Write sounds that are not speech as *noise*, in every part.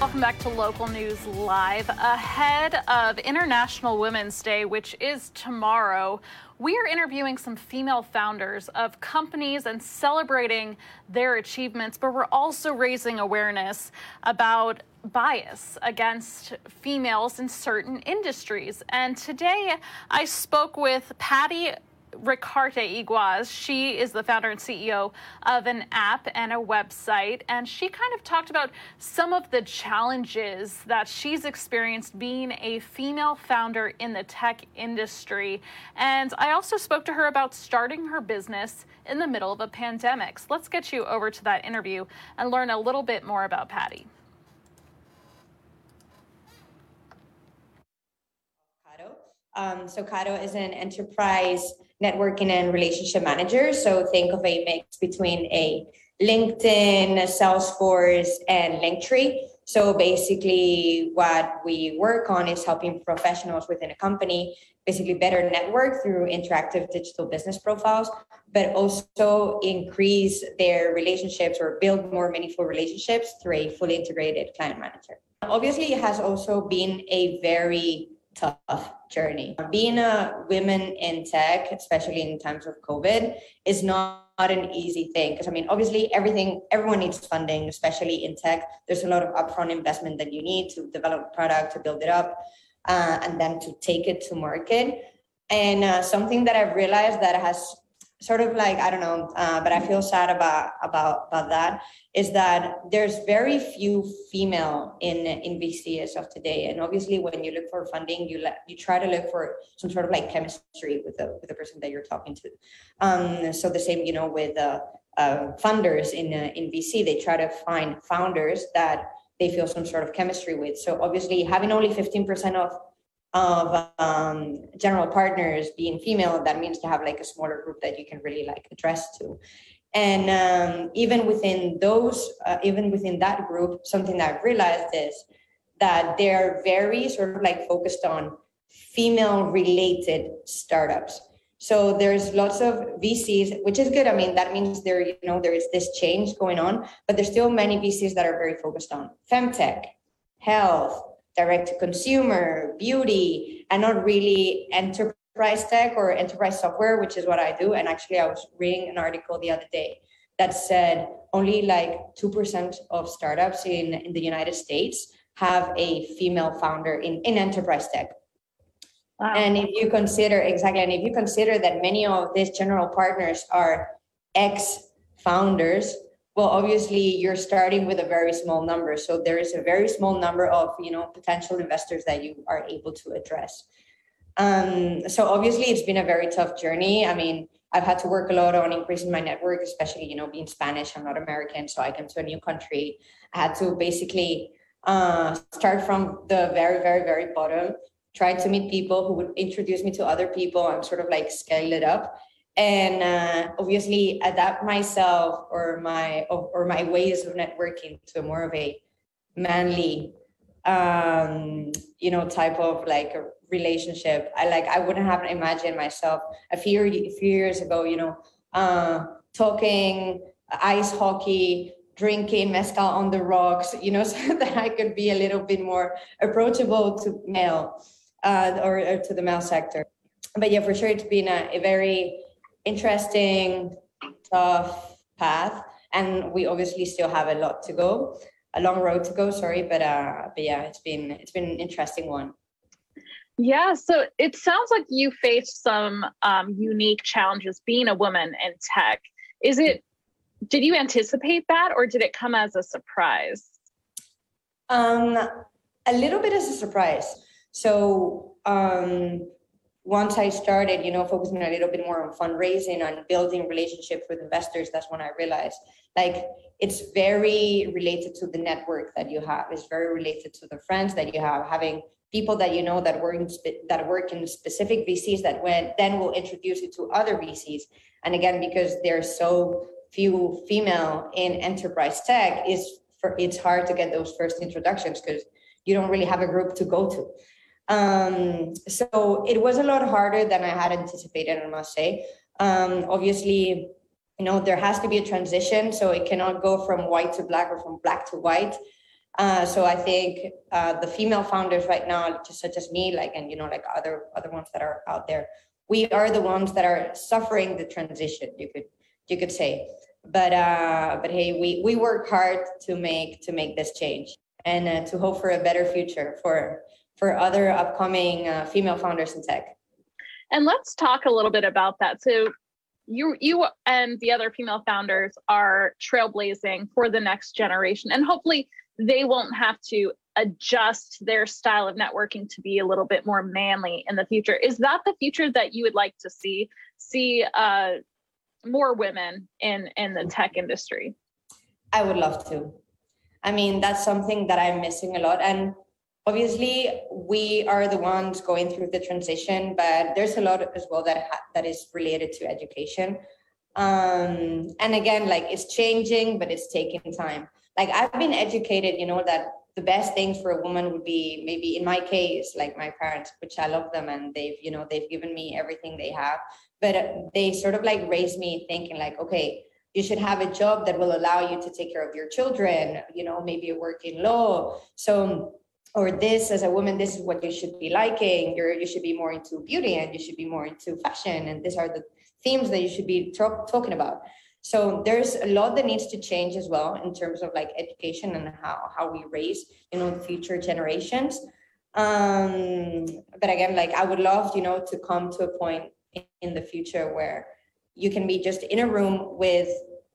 Welcome back to Local News Live. Ahead of International Women's Day, which is tomorrow, we are interviewing some female founders of companies and celebrating their achievements, but we're also raising awareness about bias against females in certain industries. And today I spoke with Patty Ricarte Iguaz. She is the founder and CEO of an app and a website. And she kind of talked about some of the challenges that she's experienced being a female founder in the tech industry. And I also spoke to her about starting her business in the middle of a pandemic. So let's get you over to that interview and learn a little bit more about Patty. Um, so Cato is an enterprise networking and relationship manager. So think of a mix between a LinkedIn, Salesforce, and Linktree. So basically, what we work on is helping professionals within a company basically better network through interactive digital business profiles, but also increase their relationships or build more meaningful relationships through a fully integrated client manager. Obviously, it has also been a very tough journey. Being a woman in tech, especially in times of COVID, is not, not an easy thing. Because I mean, obviously, everything everyone needs funding, especially in tech. There's a lot of upfront investment that you need to develop a product, to build it up, uh, and then to take it to market. And uh, something that I've realized that has sort of like I don't know, uh, but I feel sad about about about that is that there's very few female in in VCs of today, and obviously when you look for funding, you let you try to look for some sort of like chemistry with the with the person that you're talking to. Um, so the same, you know, with uh, uh, funders in uh, in VC, they try to find founders that they feel some sort of chemistry with. So obviously, having only 15% of of um, general partners being female, that means to have like a smaller group that you can really like address to. And um, even within those, uh, even within that group, something that I've realized is that they're very sort of like focused on female related startups. So there's lots of VCs, which is good. I mean, that means there, you know, there is this change going on, but there's still many VCs that are very focused on femtech, health, direct to consumer, beauty, and not really enterprise tech or enterprise software, which is what I do. And actually, I was reading an article the other day that said only like 2% of startups in, in the United States have a female founder in, in enterprise tech. Wow. And if you consider exactly, and if you consider that many of these general partners are ex founders well obviously you're starting with a very small number so there is a very small number of you know potential investors that you are able to address. Um, so obviously it's been a very tough journey. I mean i've had to work a lot on increasing my network especially you know being spanish. I'm not american so i came to a new country. I had to basically uh, start from the very very very bottom try to meet people who would introduce me to other people. And sort of like scale it up and uh, obviously adapt myself or my or my ways of networking to more of a manly um you know type of like a relationship. I like i wouldn't have imagined myself a few a few years ago you know uh talking ice hockey drinking mezcal on the rocks you know *laughs* so that i could be a little bit more approachable to male uh or, or to the male sector. But yeah for sure it's been a, a very interesting, tough path, and we obviously still have a lot to go, a long road to go. Sorry, but uh, but yeah, it's been it's been an interesting one. Yeah, so it sounds like you faced some um, unique challenges being a woman in tech. Is it? Did you anticipate that, or did it come as a surprise? Um, a little bit as a surprise. So um, once I started, you know, focusing a little bit more on fundraising and building relationships with investors, that's when I realized like it's very related to the network that you have. It's very related to the friends that you have, having people that you know that work in spe- that work in specific VCs that when then will introduce you to other VCs. And again, because there's so few female in enterprise tech, is for it's hard to get those first introductions because you don't really have a group to go to. Um, so it was a lot harder than I had anticipated, I must say. Um, obviously, you know, there has to be a transition, so it cannot go from white to black or from black to white. Uh, so I think uh, the female founders right now, just such as me, like and you know, like other other ones that are out there, we are the ones that are suffering the transition. You could you could say, but uh, but hey, we we work hard to make to make this change and uh, to hope for a better future for for other upcoming uh, female founders in tech. And let's talk a little bit about that. So you you and the other female founders are trailblazing for the next generation and hopefully they won't have to adjust their style of networking to be a little bit more manly in the future is that the future that you would like to see see uh, more women in in the tech industry i would love to i mean that's something that i'm missing a lot and obviously we are the ones going through the transition but there's a lot as well that ha- that is related to education. Um and again like it's changing but it's taking time. Like i've been educated you know that the best things for a woman would be maybe in my case like my parents which i love them and they've you know they've given me everything they have. But they sort of like raised me thinking like okay you should have a job that will allow you to take care of your children you know maybe a work in law. So or this as a woman this is what you should be liking. You're you should be more into beauty and you should be more into fashion. And these are the themes that you should be talk, talking about. So there's a lot that needs to change as well in terms of like education and how how we raise you know future generations. Um but again like i would love you know to come to a point in the future where you can be just in a room with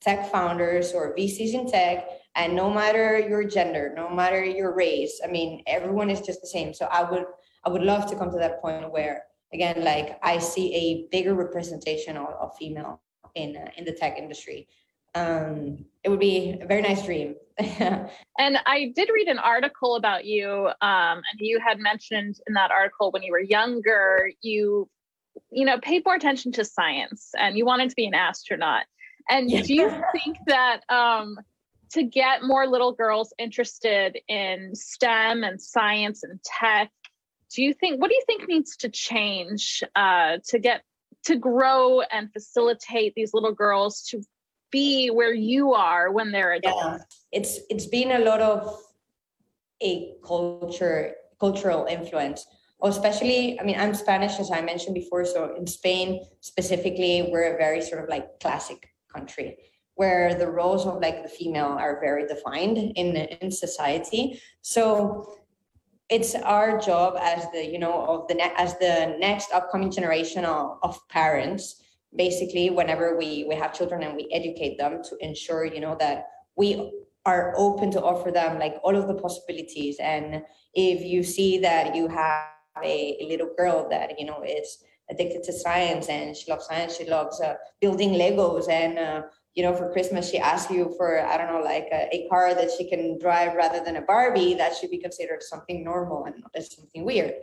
tech founders or vcs in tech and no matter your gender no matter your race i mean everyone is just the same so i would i would love to come to that point where again like i see a bigger representation of, of female in uh, in the tech industry um, it would be a very nice dream. *laughs* and I did read an article about you, um, and you had mentioned in that article when you were younger, you, you know, paid more attention to science, and you wanted to be an astronaut. And yeah. do you think that um, to get more little girls interested in STEM and science and tech, do you think what do you think needs to change uh, to get to grow and facilitate these little girls to be where you are when they're adults yeah. it's it's been a lot of a culture cultural influence especially i mean i'm spanish as i mentioned before so in spain specifically we're a very sort of like classic country where the roles of like the female are very defined in in society. So it's our job as the you know of the ne- as the next upcoming generation of, of parents basically whenever we we have children and we educate them to ensure you know that we are open to offer them like all of the possibilities. And if you see that you have a, a little girl that you know is addicted to science and she loves science she loves uh, building legos and uh, you know, for Christmas, she asks you for, I don't know, like a, a, car that she can drive rather than a Barbie, that should be considered something normal and not something weird.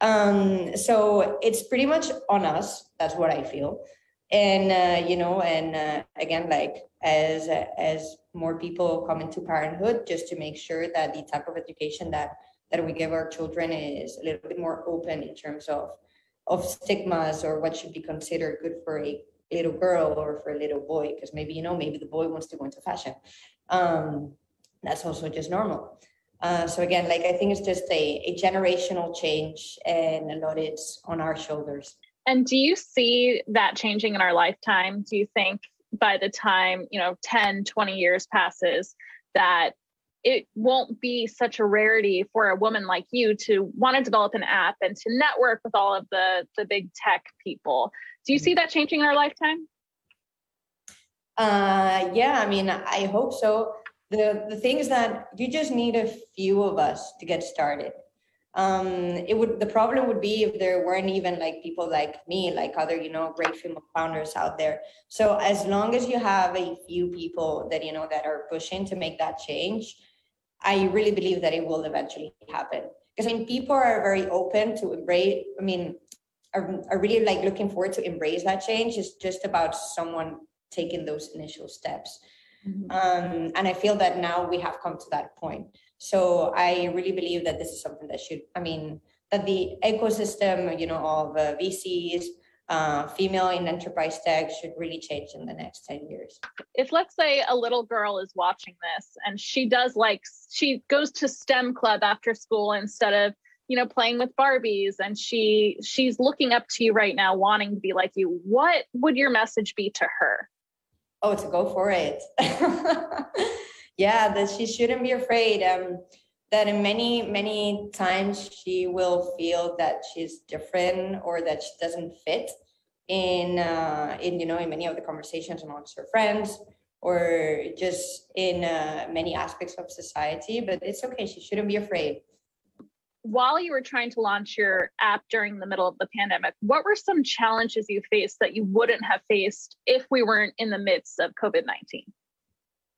Um, so it's pretty much on us. That's what I feel. And, uh, you know, and uh, again, like as, as more people come into parenthood, just to make sure that the type of education that, that we give our children is a little bit more open in terms of, of stigmas or what should be considered good for a little girl or for a little boy because maybe you know maybe the boy wants to go into fashion. Um, that's also just normal. Uh, so again like i think it's just a, a generational change and a lot is on our shoulders. And do you see that changing in our lifetime? Do you think by the time you know 10 20 years passes that it won't be such a rarity for a woman like you to want to develop an app and to network with all of the the big tech people do you see that changing in our lifetime? Uh, yeah, I mean, I hope so. The the thing is that you just need a few of us to get started. Um, it would the problem would be if there weren't even like people like me, like other you know great female founders out there. So as long as you have a few people that you know that are pushing to make that change, I really believe that it will eventually happen. Because I mean, people are very open to embrace. I mean, are, are really like looking forward to embrace that change it's just about someone taking those initial steps mm-hmm. um, and i feel that now we have come to that point so i really believe that this is something that should i mean that the ecosystem you know of uh, vcs uh, female in enterprise tech should really change in the next 10 years. If let's say a little girl is watching this and she does like she goes to STEM club after school instead of you know playing with Barbies and she she's looking up to you right now wanting to be like you what would your message be to her? Oh, to go for it. *laughs* yeah, that she shouldn't be afraid. Um that in many many times she will feel that she's different or that she doesn't fit in uh, in you know in many of the conversations amongst her friends or just in uh, many aspects of society but it's okay she shouldn't be afraid while you were trying to launch your app during the middle of the pandemic what were some challenges you faced that you wouldn't have faced if we weren't in the midst of covid-19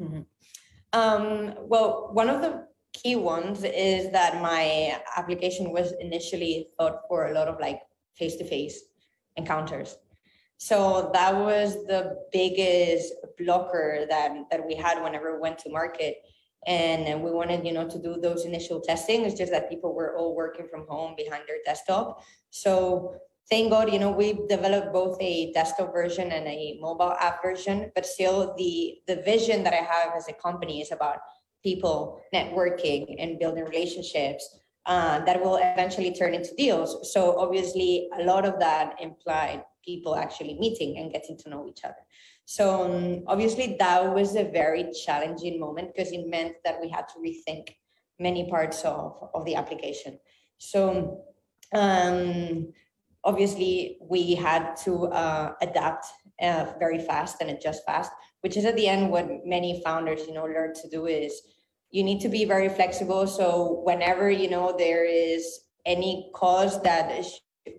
mm-hmm. um, well one of the key ones is that my application was initially thought for a lot of like face-to-face encounters so that was the biggest blocker that that we had whenever we went to market and we wanted you know to do those initial testing it's just that people were all working from home behind their desktop so thank god you know we developed both a desktop version and a mobile app version but still the the vision that i have as a company is about people networking and building relationships uh, that will eventually turn into deals. So obviously, a lot of that implied people actually meeting and getting to know each other. So um, obviously, that was a very challenging moment because it meant that we had to rethink many parts of, of the application. So um, obviously, we had to uh, adapt uh, very fast and adjust fast, which is at the end what many founders, you know, learn to do is you need to be very flexible. So whenever you know there is any cause that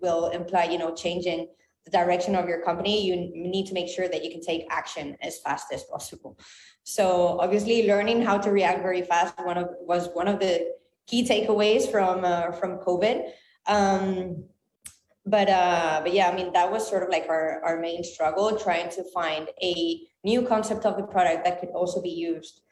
will imply, you know, changing the direction of your company, you need to make sure that you can take action as fast as possible. So obviously, learning how to react very fast one of was one of the key takeaways from uh, from COVID. Um, but uh, but yeah, I mean that was sort of like our our main struggle, trying to find a new concept of the product that could also be used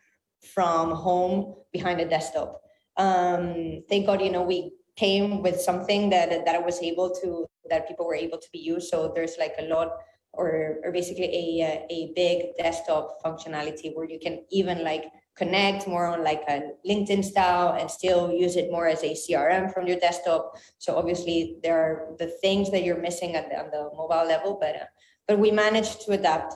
from home behind a desktop. Um, thank God, you know, we came with something that that I was able to that people were able to be used. So there's like a lot or, or basically a, a big desktop functionality where you can even like connect more on like a LinkedIn style and still use it more as a CRM from your desktop. So obviously there are the things that you're missing at the, on the mobile level, but uh, but we managed to adapt.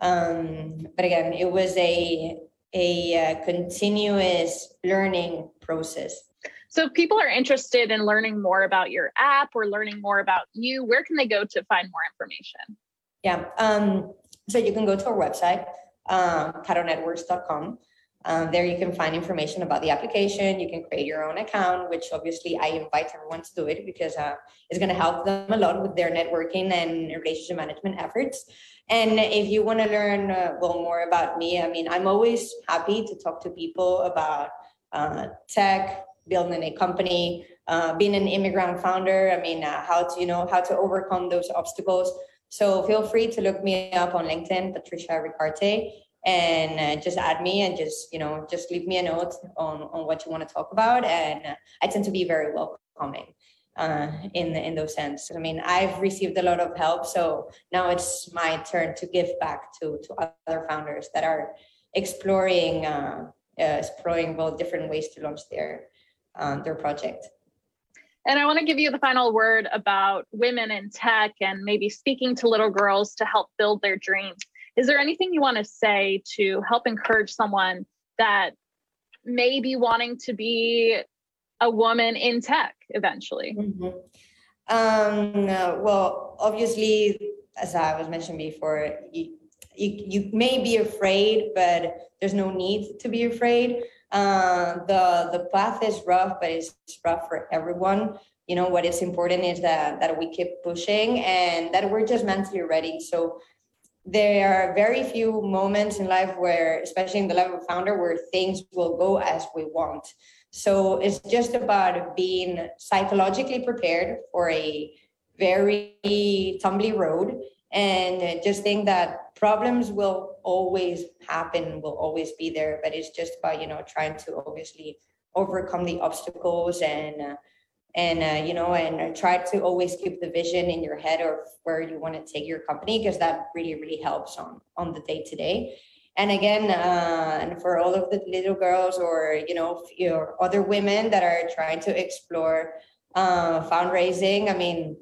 Um, but again, it was a a uh, continuous learning process. So, if people are interested in learning more about your app or learning more about you, where can they go to find more information? Yeah, um, so you can go to our website, um. Um, there you can find information about the application. You can create your own account, which obviously I invite everyone to do it because uh, it's going to help them a lot with their networking and relationship management efforts. And if you want to learn uh, well more about me, I mean, I'm always happy to talk to people about uh, tech, building a company, uh, being an immigrant founder. I mean, uh, how to you know how to overcome those obstacles. So feel free to look me up on LinkedIn, Patricia Ricarte, and uh, just add me and just you know just leave me a note on on what you want to talk about. And uh, I tend to be very welcoming uh, in in those sense. I mean, I've received a lot of help, so now it's my turn to give back to to other founders that are exploring uh, uh, exploring well different ways to launch their um, their project. And I want to give you the final word about women in tech and maybe speaking to little girls to help build their dreams. Is there anything you want to say to help encourage someone that may be wanting to be a woman in tech eventually? Mm-hmm. Um, well, obviously, as I was mentioned before, you, you, you may be afraid, but there's no need to be afraid. Uh, the the path is rough, but it's rough for everyone. You know what is important is that that we keep pushing and that we're just mentally ready. So there are very few moments in life where, especially in the level of founder, where things will go as we want. So it's just about being psychologically prepared for a very tumbly road and just think that problems always happen, will always be there, but it's just about, you know, trying to obviously overcome the obstacles and uh, and uh, you know and try to always keep the vision in your head of where you want to take your company because that really really helps on on the day to day. And again uh, and for all of the little girls or you know your other women that are trying to explore uh, fundraising i mean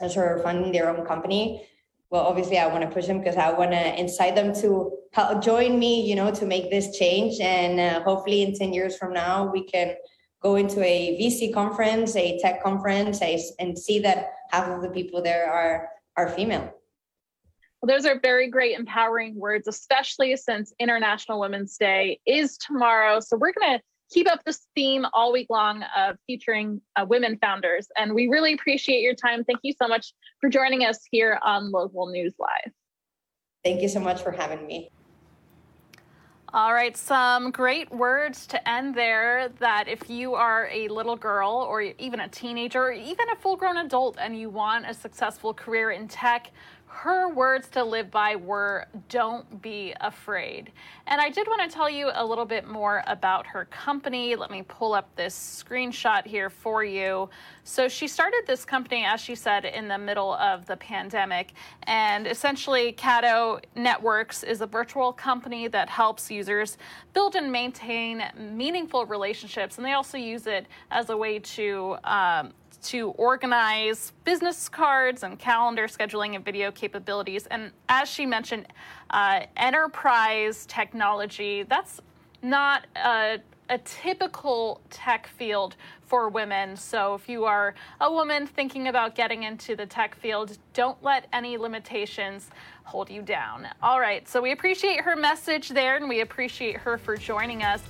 as for funding their own company well obviously i want to push them because i want to incite them to help join me you know to make this change and uh, hopefully in 10 years from now we can go into a vc conference a tech conference a, and see that half of the people there are are female well, those are very great, empowering words, especially since International Women's Day is tomorrow. So we're going to keep up this theme all week long of featuring uh, women founders. And we really appreciate your time. Thank you so much for joining us here on Local News Live. Thank you so much for having me. All right, some great words to end there. That if you are a little girl or even a teenager or even a full grown adult and you want a successful career in tech, her words to live by were don't be afraid. And I did want to tell you a little bit more about her company. Let me pull up this screenshot here for you. So she started this company, as she said, in the middle of the pandemic. And essentially, Cato Networks is a virtual company that helps users build and maintain meaningful relationships. And they also use it as a way to um, to organize business cards and calendar scheduling and video capabilities. And as she mentioned, uh, enterprise technology, that's not a, a typical tech field for women. So if you are a woman thinking about getting into the tech field, don't let any limitations hold you down. All right, so we appreciate her message there and we appreciate her for joining us.